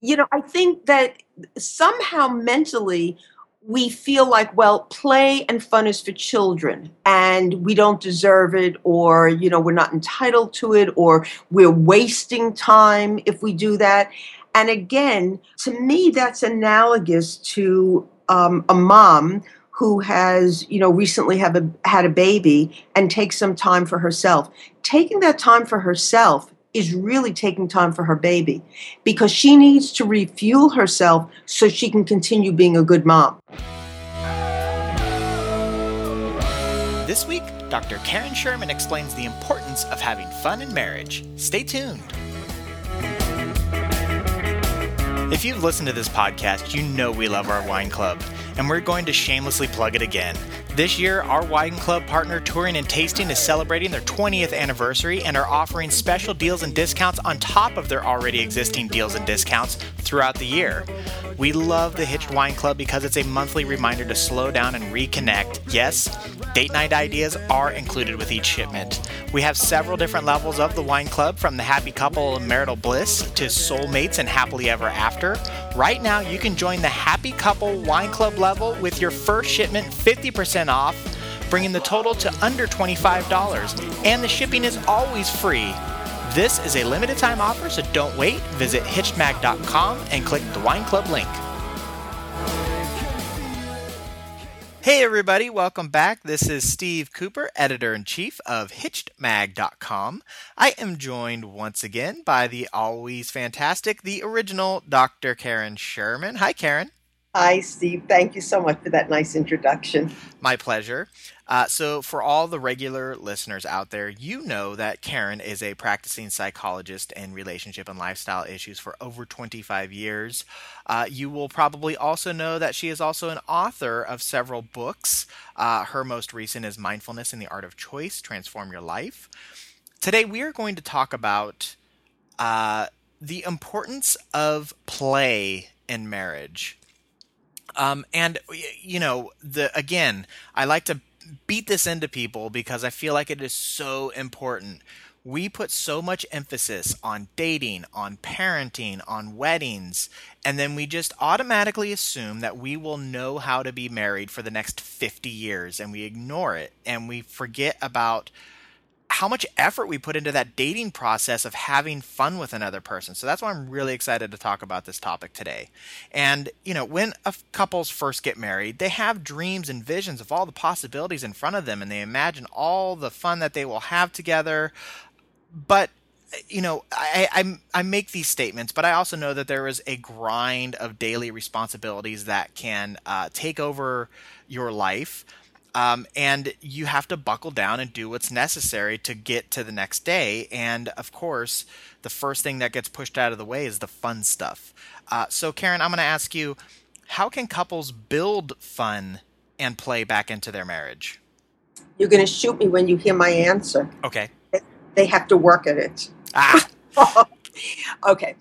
you know, I think that somehow mentally we feel like, well, play and fun is for children and we don't deserve it, or, you know, we're not entitled to it, or we're wasting time if we do that. And again, to me, that's analogous to um, a mom who has, you know, recently have a, had a baby and takes some time for herself. Taking that time for herself is really taking time for her baby because she needs to refuel herself so she can continue being a good mom. This week, Dr. Karen Sherman explains the importance of having fun in marriage. Stay tuned. If you've listened to this podcast, you know we love our wine club, and we're going to shamelessly plug it again. This year, our Wine Club partner Touring and Tasting is celebrating their 20th anniversary and are offering special deals and discounts on top of their already existing deals and discounts throughout the year. We love the Hitched Wine Club because it's a monthly reminder to slow down and reconnect. Yes, date night ideas are included with each shipment. We have several different levels of the wine club from the happy couple and marital bliss to soulmates and happily ever after. Right now, you can join the happy couple wine club level with your first shipment 50% off, bringing the total to under $25. And the shipping is always free. This is a limited time offer, so don't wait. Visit hitchedmag.com and click the Wine Club link. Hey, everybody, welcome back. This is Steve Cooper, editor in chief of HitchedMag.com. I am joined once again by the always fantastic, the original Dr. Karen Sherman. Hi, Karen. Hi, Steve. Thank you so much for that nice introduction. My pleasure. Uh, so, for all the regular listeners out there, you know that Karen is a practicing psychologist in relationship and lifestyle issues for over 25 years. Uh, you will probably also know that she is also an author of several books. Uh, her most recent is Mindfulness and the Art of Choice Transform Your Life. Today, we are going to talk about uh, the importance of play in marriage. Um, and you know, the again, I like to beat this into people because I feel like it is so important. We put so much emphasis on dating, on parenting, on weddings, and then we just automatically assume that we will know how to be married for the next 50 years and we ignore it and we forget about how much effort we put into that dating process of having fun with another person. So that's why I'm really excited to talk about this topic today. And, you know, when couples first get married, they have dreams and visions of all the possibilities in front of them and they imagine all the fun that they will have together. But you know, I, I, I make these statements, but I also know that there is a grind of daily responsibilities that can uh, take over your life. Um, and you have to buckle down and do what's necessary to get to the next day. And of course, the first thing that gets pushed out of the way is the fun stuff. Uh, so, Karen, I'm going to ask you how can couples build fun and play back into their marriage? You're going to shoot me when you hear my answer. Okay. They have to work at it. Ah. okay.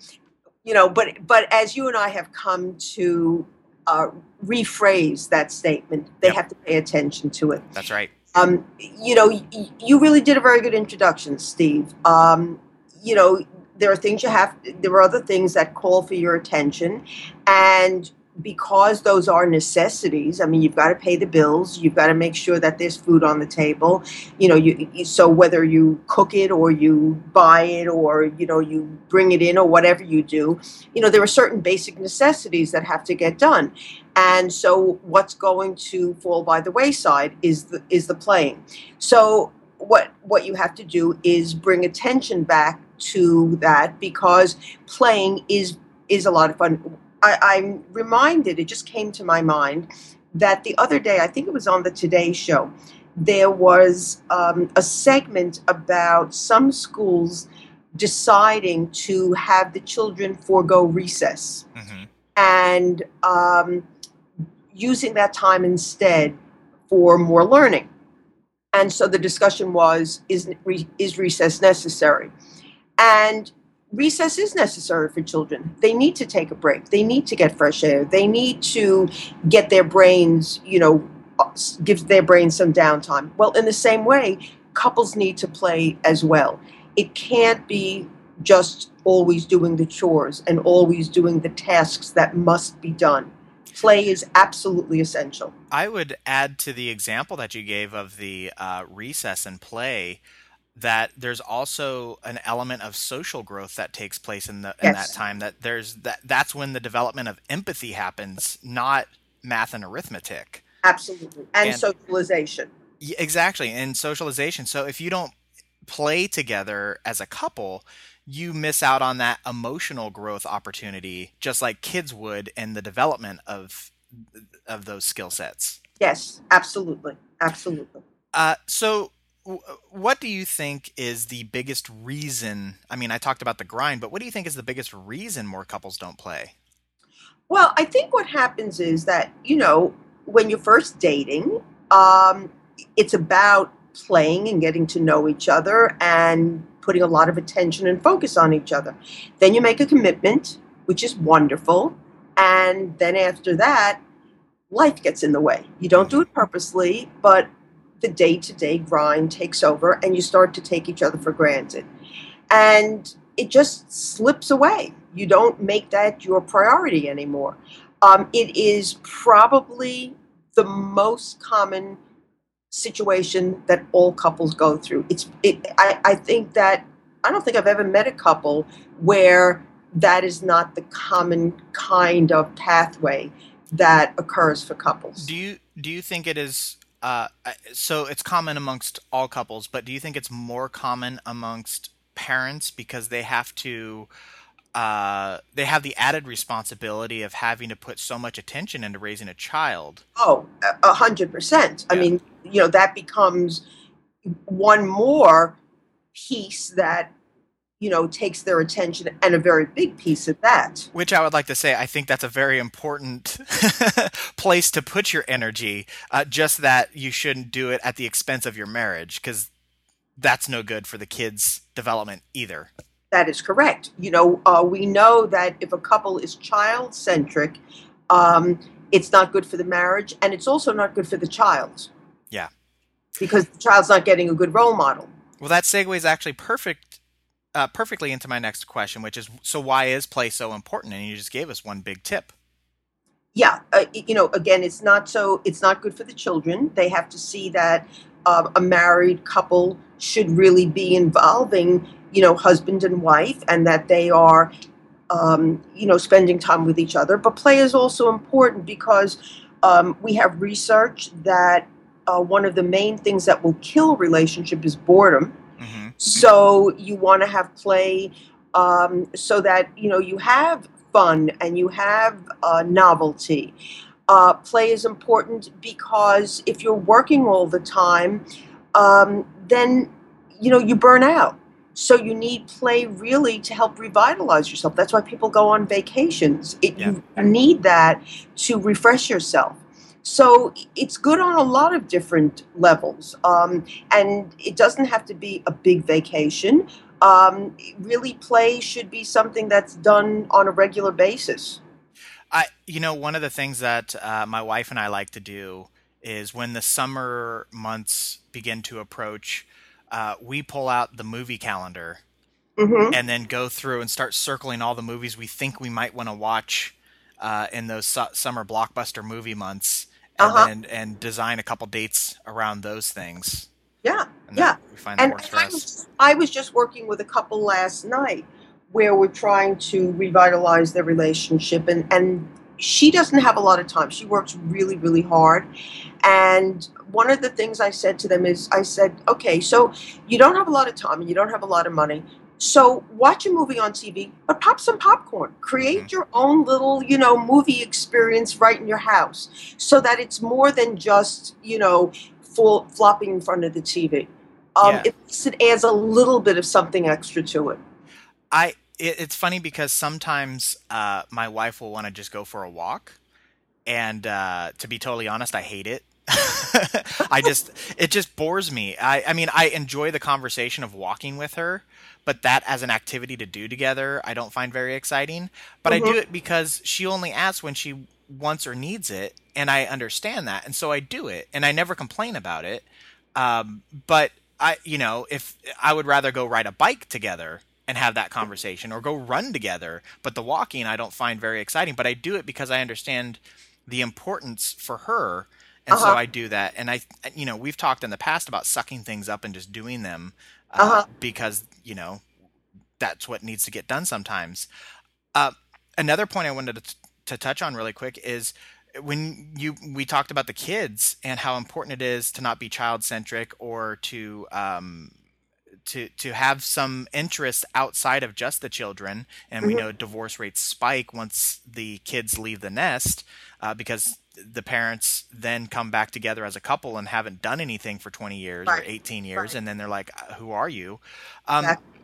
You know, but but as you and I have come to uh, rephrase that statement. They Yep. have to pay attention to it. That's right. Um, you know, y- you really did a very good introduction, Steve. Um, you know, there are things you have. There are other things that call for your attention, and because those are necessities. I mean, you've got to pay the bills. You've got to make sure that there's food on the table. You know, you, so whether you cook it or you buy it or you know you bring it in or whatever you do, you know, there are certain basic necessities that have to get done. And so, what's going to fall by the wayside is the is the playing. So, what what you have to do is bring attention back to that because playing is is a lot of fun. I, I'm reminded; it just came to my mind that the other day, I think it was on the Today Show, there was um, a segment about some schools deciding to have the children forego recess hmm and um, using that time instead for more learning. And so the discussion was is, is recess necessary? And recess is necessary for children. They need to take a break, they need to get fresh air, they need to get their brains, you know, give their brains some downtime. Well, in the same way, couples need to play as well. It can't be just always doing the chores and always doing the tasks that must be done. Play is absolutely essential. I would add to the example that you gave of the uh, recess and play that there's also an element of social growth that takes place in the in Yes. that time that there's that that's when the development of empathy happens not math and arithmetic Absolutely. And, And- socialization. Exactly and socialization so if you don't play together as a couple you miss out on that emotional growth opportunity just like kids would in the development of of those skill sets Yes, absolutely. Absolutely. Uh, so, what do you think is the biggest reason? I mean, I talked about the grind, but what do you think is the biggest reason more couples don't play? Well, I think what happens is that, you know, when you're first dating, um, it's about playing and getting to know each other and putting a lot of attention and focus on each other. Then you make a commitment, which is wonderful. And then after that, life gets in the way. You don't do it purposely, but the day to day grind takes over and you start to take each other for granted. And it just slips away. You don't make that your priority anymore. Um, it is probably the most common situation that all couples go through. It's it. I, I think that I don't think I've ever met a couple where that is not the common kind of pathway that occurs for couples. Do you do you think it is? Uh, so it's common amongst all couples, but do you think it's more common amongst parents because they have to? Uh, they have the added responsibility of having to put so much attention into raising a child. Oh, a a hundred percent. I mean, you know, that becomes one more piece that, you know, takes their attention and a very big piece of that. Which I would like to say, I think that's a very important place to put your energy. Uh, just that you shouldn't do it at the expense of your marriage, because that's no good for the kids' development either. That is correct. You know, uh, we know that if a couple is child centric, um, it's not good for the marriage and it's also not good for the child. Yeah. Because the child's not getting a good role model. Well, that segues actually perfect, uh, perfectly into my next question, which is, so why is play so important? And you just gave us one big tip. yeah uh, you know again it's not so it's not good for the children they have to see that um, a married couple should really be involving you know husband and wife and that they are um, you know spending time with each other but play is also important because um, we have research that uh, one of the main things that will kill relationship is boredom so you want to have play um, so that you know you have fun and you have uh, novelty. Uh, play is important because if you're working all the time, um, then you know you burn out. So you need play really to help revitalize yourself. That's why people go on vacations. It, You need that to refresh yourself. So it's good on a lot of different levels. Um, and it doesn't have to be a big vacation. Um, really, play should be something that's done on a regular basis. I, you know, one of the things that uh, my wife and I like to do is when the summer months begin to approach, uh, we pull out the movie calendar hmm and then go through and start circling all the movies we think we might want to watch uh, in those su- summer blockbuster movie months, and Uh-huh. then and design a couple dates around those things. Yeah, And yeah. we find that And works for I us. was, I was just working with a couple last night where we're trying to revitalize their relationship, and, and she doesn't have a lot of time. She works really, really hard. And one of the things I said to them is I said, okay, so you don't have a lot of time and you don't have a lot of money. So watch a movie on TV, but pop some popcorn. Create Mhm. your own little, you know, movie experience right in your house so that it's more than just, you know, full flopping in front of the TV. Um, Yeah. it, it adds a little bit of something extra to it. I it, it's funny because sometimes uh, my wife will want to just go for a walk, and uh, to be totally honest, I hate it. I just it just bores me. I I mean I enjoy the conversation of walking with her, but that as an activity to do together, I don't find very exciting. But I do Mhm. it because she only asks when she wants or needs it, and I understand that, and so I do it, and I never complain about it. Um, but I, you know, if I would rather go ride a bike together and have that conversation or go run together. But the walking I don't find very exciting, but I do it because I understand the importance for her. And uh-huh. so I do that. And I, you know, we've talked in the past about sucking things up and just doing them uh, uh-huh. because, you know, that's what needs to get done sometimes. Uh, another point I wanted to, to touch on really quick is when you we talked about the kids and how important it is to not be child centric or to um, to to have some interest outside of just the children. And mm-hmm. we know divorce rates spike once the kids leave the nest uh, because the parents then come back together as a couple and haven't done anything for 20 years right. or 18 years, right. and then they're like, "Who are you?" Um, exactly.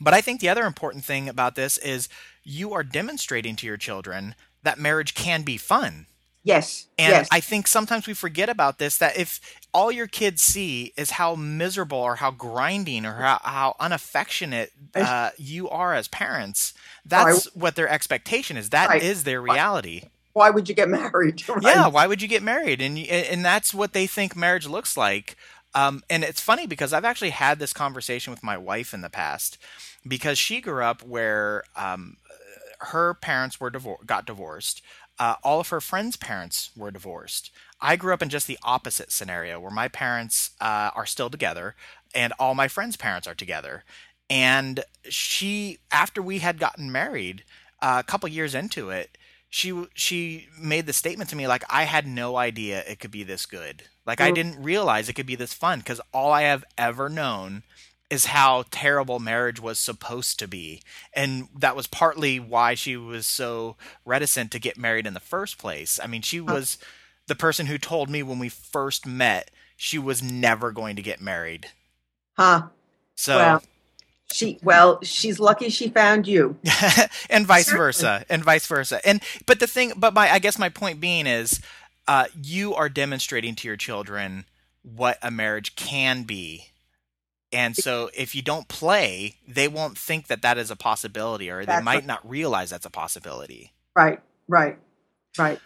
But I think the other important thing about this is you are demonstrating to your children that marriage can be fun. Yes. And yes. I think sometimes we forget about this that if all your kids see is how miserable or how grinding or how, how unaffectionate uh, you are as parents, that's what their expectation is. That right. is their reality. Why would you get married? Right? Yeah, why would you get married? And and that's what they think marriage looks like. Um, and it's funny because I've actually had this conversation with my wife in the past because she grew up where um, her parents were divor- got divorced. Uh, all of her friends' parents were divorced. I grew up in just the opposite scenario where my parents uh, are still together and all my friends' parents are together. And she, after we had gotten married, uh, a couple years into it, she she made the statement to me like I had no idea it could be this good. Like I didn't realize it could be this fun because all I have ever known is how terrible marriage was supposed to be. And that was partly why she was so reticent to get married in the first place. I mean, she oh. was the person who told me when we first met she was never going to get married. Huh. So well, she well, she's lucky she found you. and vice Certainly. versa. And vice versa. And but the thing but my I guess my point being is uh, you are demonstrating to your children what a marriage can be and so if you don't play, they won't think that that is a possibility or they might not realize that's a possibility. Right, right, right.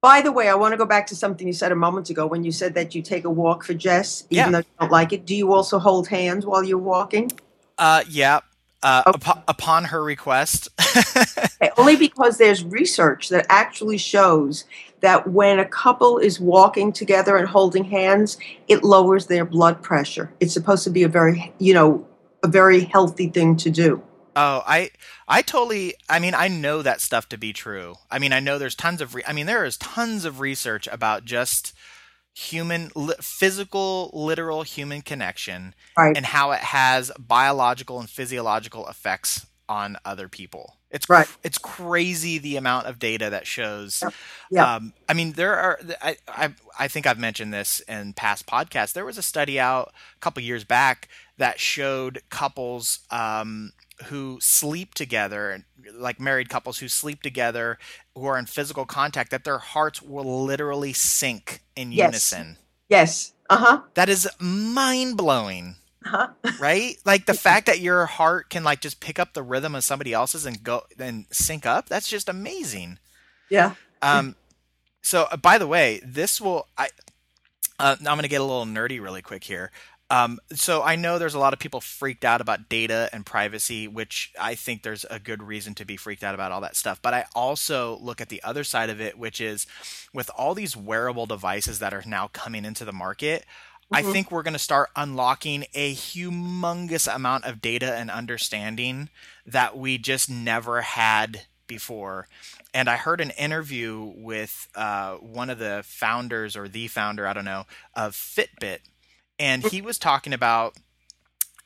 By the way, I want to go back to something you said a moment ago when you said that you take a walk for Jess, even yeah. though you don't like it. Do you also hold hands while you're walking? Uh, yeah. Uh, okay. up- upon her request. okay, only because there's research that actually shows that when a couple is walking together and holding hands, it lowers their blood pressure. It's supposed to be a very, you know, a very healthy thing to do. Oh, I I totally I mean I know that stuff to be true. I mean I know there's tons of re- I mean there is tons of research about just human li- physical literal human connection right. and how it has biological and physiological effects on other people. It's right. it's crazy the amount of data that shows. Yeah. yeah. Um, I mean, there are. I, I I think I've mentioned this in past podcasts. There was a study out a couple years back that showed couples um, who sleep together, like married couples who sleep together, who are in physical contact, that their hearts will literally sync in yes. unison. Yes. Uh huh. That is mind blowing. Uh-huh. right? Like the fact that your heart can like just pick up the rhythm of somebody else's and go and sync up. That's just amazing. Yeah. Um. So uh, by the way, this will I. Uh, now I'm going to get a little nerdy really quick here. Um, so I know there's a lot of people freaked out about data and privacy, which I think there's a good reason to be freaked out about all that stuff. But I also look at the other side of it, which is with all these wearable devices that are now coming into the market, Mm-hmm. I think we're going to start unlocking a humongous amount of data and understanding that we just never had before. And I heard an interview with uh, one of the founders or the founder, I don't know, of Fitbit. And he was talking about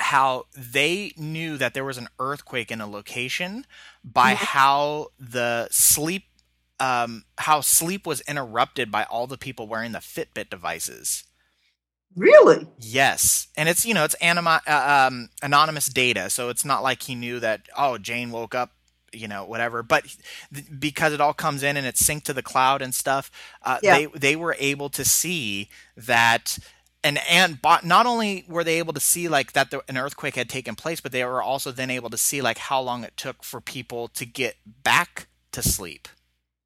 how they knew that there was an earthquake in a location by how the sleep um, how sleep was interrupted by all the people wearing the Fitbit devices. Really? Yes, and it's you know it's anima- uh, um, anonymous data, so it's not like he knew that oh Jane woke up, you know whatever. But th- because it all comes in and it's synced to the cloud and stuff, uh, yeah. they they were able to see that. And and not only were they able to see like that the, an earthquake had taken place, but they were also then able to see like how long it took for people to get back to sleep.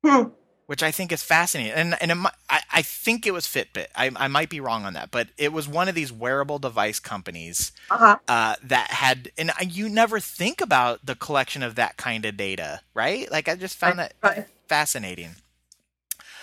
Hmm. which I think is fascinating. And and it, I, I think it was Fitbit. I, I might be wrong on that, but it was one of these wearable device companies Uh-huh. uh, that had, and you never think about the collection of that kind of data, right? Like I just found that Right. fascinating.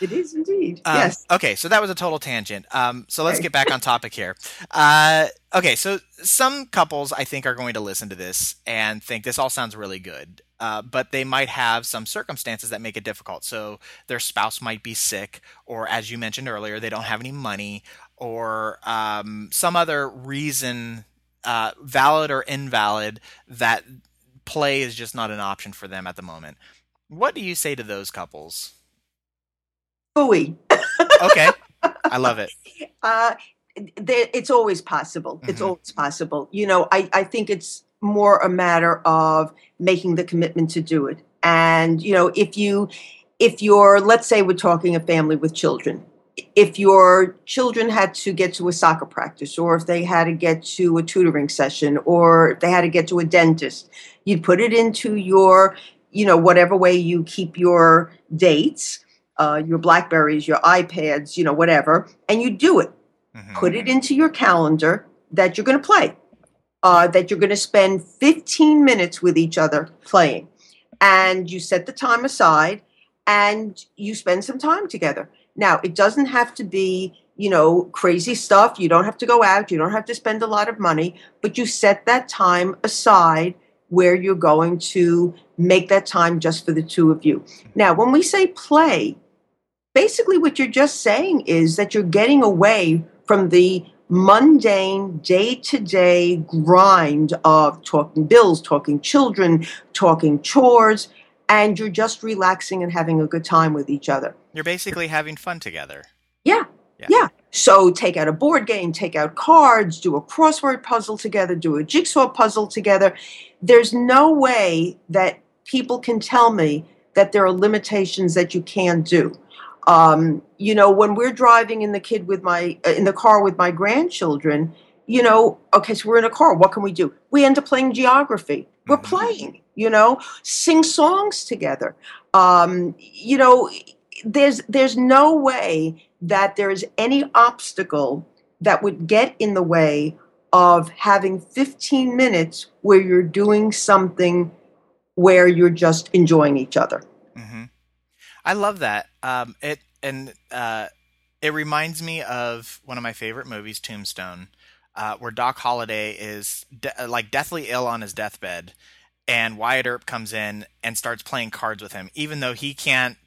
It is indeed. Um, yes. Okay, so that was a total tangent. Um, so let's Okay. get back on topic here. Uh, okay, so some couples I think are going to listen to this and think this all sounds really good, uh, but they might have some circumstances that make it difficult. So their spouse might be sick, or as you mentioned earlier, they don't have any money, or um, some other reason, uh, valid or invalid, that play is just not an option for them at the moment. What do you say to those couples? Phooey. Okay, I love it. Uh, it's always possible. It's Mhm. always possible. You know, I, I think it's more a matter of making the commitment to do it. And, you know, if you, if you're, let's say we're talking a family with children, if your children had to get to a soccer practice or if they had to get to a tutoring session or if they had to get to a dentist, you'd put it into your, you know, whatever way you keep your dates, uh, your Blackberries, your iPads, you know, whatever, and you do it Mhm. put it into your calendar that you're going to play, uh, that you're going to spend 15 minutes with each other playing. And you set the time aside and you spend some time together. Now, it doesn't have to be, you know, crazy stuff. You don't have to go out. You don't have to spend a lot of money, but you set that time aside where you're going to make that time just for the two of you. Now, when we say play, basically what you're just saying is that you're getting away from the mundane day-to-day grind of talking bills talking children talking chores and you're just relaxing and having a good time with each other. You're basically having fun together. yeah. Yeah. yeah. So take out a board game take out cards do a crossword puzzle together do a jigsaw puzzle together. There's no way that people can tell me that there are limitations that you can't do um, you know when we're driving in the kid with my uh, in the car with my grandchildren you know okay so we're in a car what can we do we end up playing geography we're Mhm. playing you know sing songs together um, you know there's there's no way that there is any obstacle that would get in the way of having 15 minutes where you're doing something where you're just enjoying each other Mm-hmm. I love that. Um, it and uh, it reminds me of one of my favorite movies, Tombstone, uh, where Doc Holliday is de- like deathly ill on his deathbed, and Wyatt Earp comes in and starts playing cards with him, even though he can't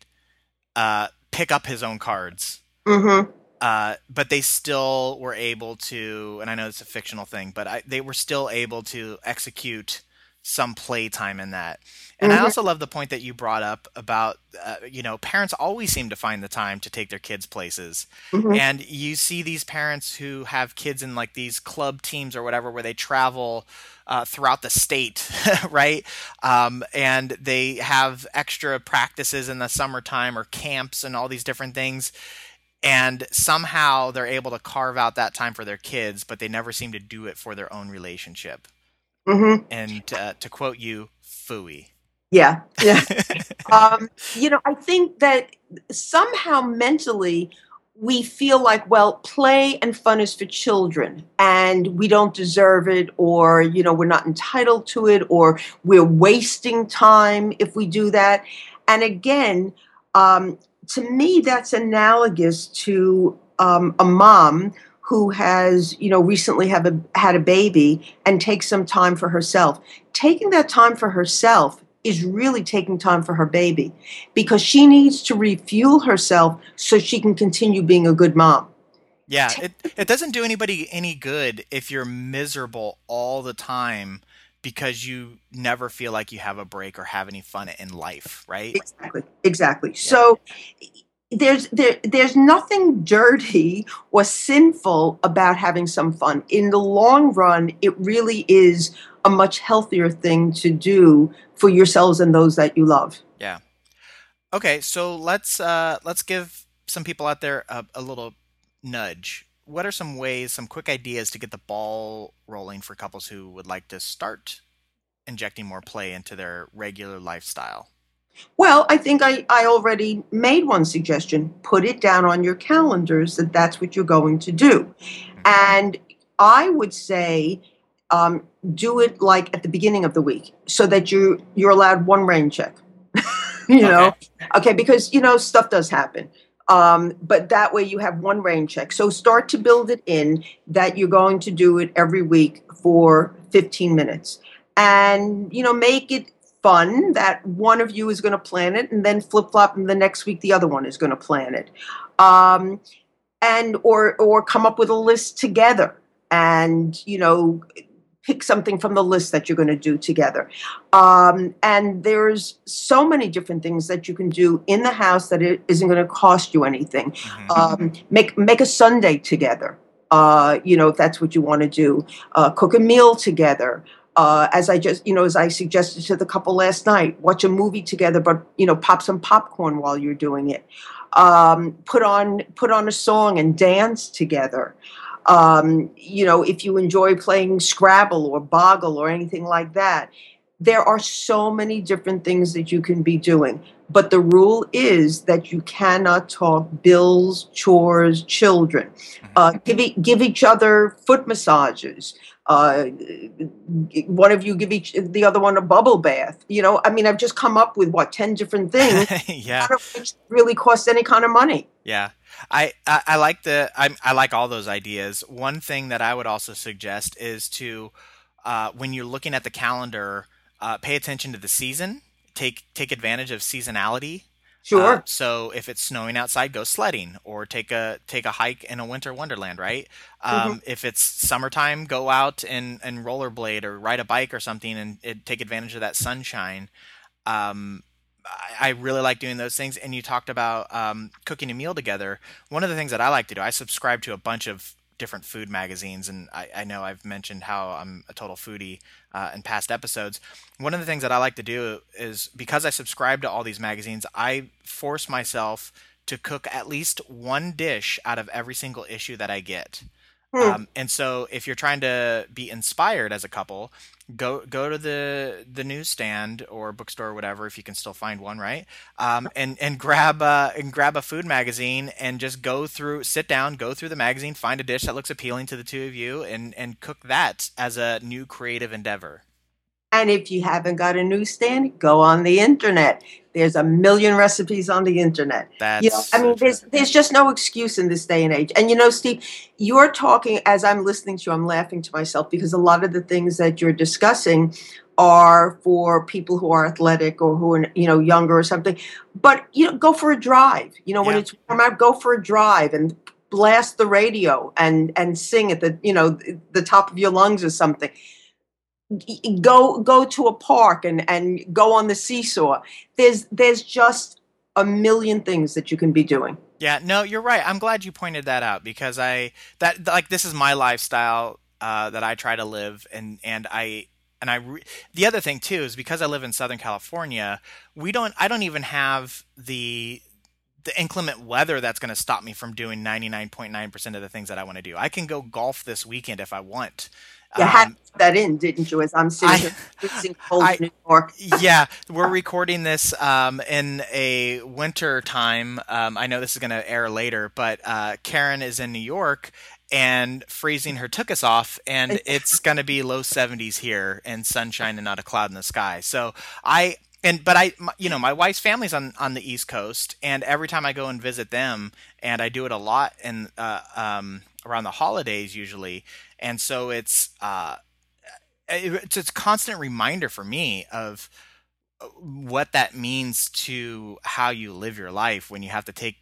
uh, pick up his own cards. mm-hmm. uh, but they still were able to, and I know it's a fictional thing, but I, they were still able to execute some playtime in that. And I Mhm. also love the point that you brought up about, uh, you know, parents always seem to find the time to take their kids places. Mhm. And you see these parents who have kids in like these club teams or whatever where they travel uh, throughout the state, right? Um, and they have extra practices in the summertime or camps and all these different things and somehow they're able to carve out that time for their kids, but they never seem to do it for their own relationship. Mm-hmm. And uh, to quote you, "fooey." yeah yeah um, you know, I think that somehow mentally we feel like, well, play and fun is for children and we don't deserve it, or, you know, we're not entitled to it, or we're wasting time if we do that. And again, um, to me, that's analogous to um, a mom who has, you know, recently have a, had a baby and takes some time for herself. Taking that time for herself is really taking time for her baby because she needs to refuel herself so she can continue being a good mom. Yeah, it it doesn't do anybody any good if you're miserable all the time because you never feel like you have a break or have any fun in life, right? Exactly. Exactly. So there's there there's nothing dirty or sinful about having some fun. In the long run, it really is a much healthier thing to do for yourselves and those that you love. Yeah. Okay, so let's uh, let's give some people out there a, a little nudge. What are some ways, some quick ideas to get the ball rolling for couples who would like to start injecting more play into their regular lifestyle? Well, I think I, I already made one suggestion. Put it down on your calendars that that's what you're going to do. And I would say um, do it like at the beginning of the week so that you you're allowed one rain check. you know, Okay. okay, because you know stuff does happen. Um, but that way you have one rain check. So start to build it in that you're going to do it every week for 15 minutes, and you know make it fun that one of you is going to plan it, and then flip flop, and the next week the other one is going to plan it. Um, and or or come up with a list together and you know pick something from the list that you're going to do together. Um, and there's so many different things that you can do in the house that it isn't going to cost you anything. Mhm. um, make make a sundae together. Uh, you know if that's what you want to do. Uh, cook a meal together uh, as I just, you know, as I suggested to the couple last night, watch a movie together, but you know, pop some popcorn while you're doing it. Um, put on put on a song and dance together. Um, you know, if you enjoy playing Scrabble or Boggle or anything like that, there are so many different things that you can be doing. But the rule is that you cannot talk bills, chores, children. Uh, give, e- give each other foot massages. Uh, one of you give each the other one a bubble bath. You know, I mean, I've just come up with what ten different things, yeah. none of which really cost any kind of money. Yeah, I, I I like the I I like all those ideas. One thing that I would also suggest is to, uh, when you're looking at the calendar, uh, pay attention to the season. Take take advantage of seasonality. Sure. Uh, so if it's snowing outside, go sledding or take a take a hike in a winter wonderland. Right. Um, If it's summertime, go out and and rollerblade or ride a bike or something and, and take advantage of that sunshine. Um, I, I really like doing those things. And you talked about um, cooking a meal together. One of the things that I like to do, I subscribe to a bunch of different food magazines, and I, I know I've mentioned how I'm a total foodie uh, in past episodes. One of the things that I like to do is because I subscribe to all these magazines, I force myself to cook at least one dish out of every single issue that I get. Hmm. Um, and so, if you're trying to be inspired as a couple, go go to the the newsstand or bookstore or whatever if you can still find one, right? Um, and and grab uh, and grab a food magazine and just go through, sit down, go through the magazine, find a dish that looks appealing to the two of you, and and cook that as a new creative endeavor. And if you haven't got a newsstand, go on the internet. There's a million recipes on the internet. That's You know, I mean, there's there's just no excuse in this day and age. And you know, Steve, you're talking as I'm listening to you, I'm laughing to myself because a lot of the things that you're discussing are for people who are athletic or who are you know younger or something. But you know, go for a drive. You know, when it's warm out, go for a drive and blast the radio and and sing at the you know the top of your lungs or something go go to a park and and go on the seesaw there's there's just a million things that you can be doing Yeah, no, you're right. I'm glad you pointed that out because I that like this is my lifestyle uh, that I try to live, and and I and I re- the other thing too is because I live in Southern California, we don't I don't even have the the inclement weather that's going to stop me from doing 99.9% of the things that I want to do. I can go golf this weekend if I want. you had Um, put that in didn't you as i'm sitting I- here cold I- new york yeah, we're recording this um, in a winter time. Um, I know this is going to air later, but uh, Karen is in New York and freezing her took us off, and it's going to be low 70s here and sunshine and not a cloud in the sky. So I and but I my- you know my wife's family's on on the East Coast, and every time I go and visit them, and I do it a lot and uh, um, around the holidays usually, and so it's. Uh, it's it's a constant reminder for me of uh, what that means to how you live your life when you have to take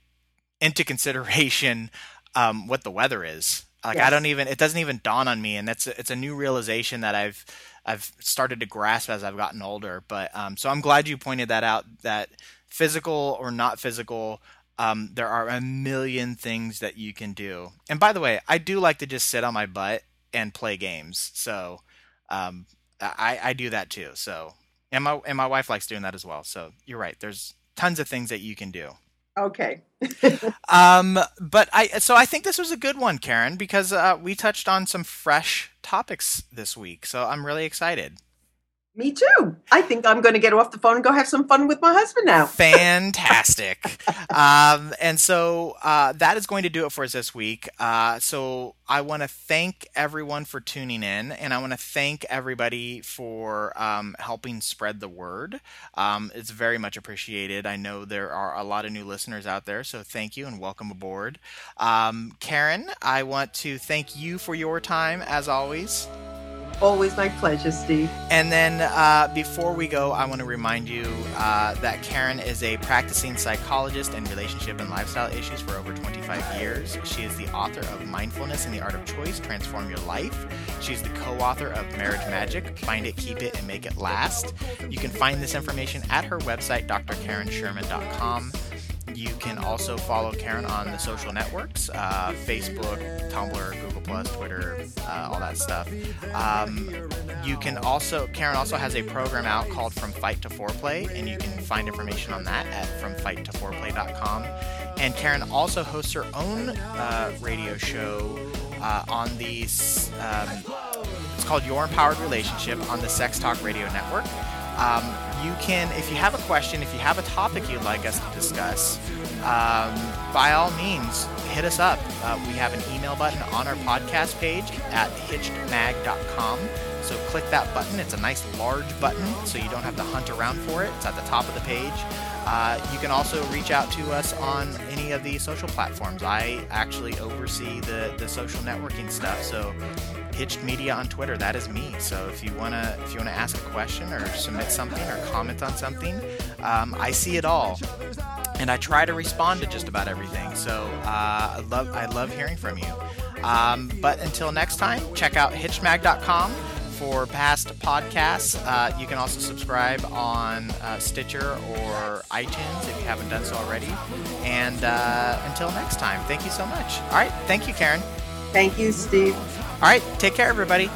into consideration um, what the weather is. Like I don't even it doesn't even dawn on me, and that's it's a new realization that I've I've started to grasp as I've gotten older. But um, so I'm glad you pointed that out. That physical or not physical, um, there are a million things that you can do. And by the way, I do like to just sit on my butt and play games. So um, I, I do that too. So and my and my wife likes doing that as well. So you're right. There's tons of things that you can do. Okay Um, but I so I think this was a good one, Karen, because uh, we touched on some fresh topics this week. So I'm really excited. Me too. I think I'm going to get off the phone and go have some fun with my husband now. Fantastic. um, and so uh, that is going to do it for us this week. Uh, so I want to thank everyone for tuning in, and I want to thank everybody for um, helping spread the word. Um, it's very much appreciated. I know there are a lot of new listeners out there, so thank you and welcome aboard. Um, Karen, I want to thank you for your time as always. Always my pleasure, Steve. And then uh, before we go, I want to remind you uh, that Karen is a practicing psychologist in relationship and lifestyle issues for over 25 years. She is the author of Mindfulness and the Art of Choice Transform Your Life. She's the co author of Marriage Magic Find It, Keep It, and Make It Last. You can find this information at her website, drkarensherman.com. You can also follow Karen on the social networks uh, Facebook, Tumblr, Google, Plus, Twitter, uh, all that stuff. Um, you can also, Karen also has a program out called From Fight to Foreplay, and you can find information on that at FromFightToForeplay.com. And Karen also hosts her own uh, radio show uh, on the, um, it's called Your Empowered Relationship on the Sex Talk Radio Network. Um, you can, if you have a question, if you have a topic you'd like us to discuss, um, by all means, hit us up. Uh, we have an email button on our podcast page at hitchedmag.com. So click that button. It's a nice large button, so you don't have to hunt around for it. It's at the top of the page. Uh, you can also reach out to us on any of the social platforms. I actually oversee the, the social networking stuff, so Hitched Media on Twitter. That is me. So if you wanna if you wanna ask a question or submit something or comment on something, um, I see it all, and I try to respond to just about everything. So uh, I love I love hearing from you. Um, but until next time, check out hitchedmag.com for past podcasts. Uh, you can also subscribe on uh, Stitcher or iTunes if you haven't done so already. And uh, until next time, thank you so much. All right. Thank you, Karen. Thank you, Steve. All right. Take care, everybody.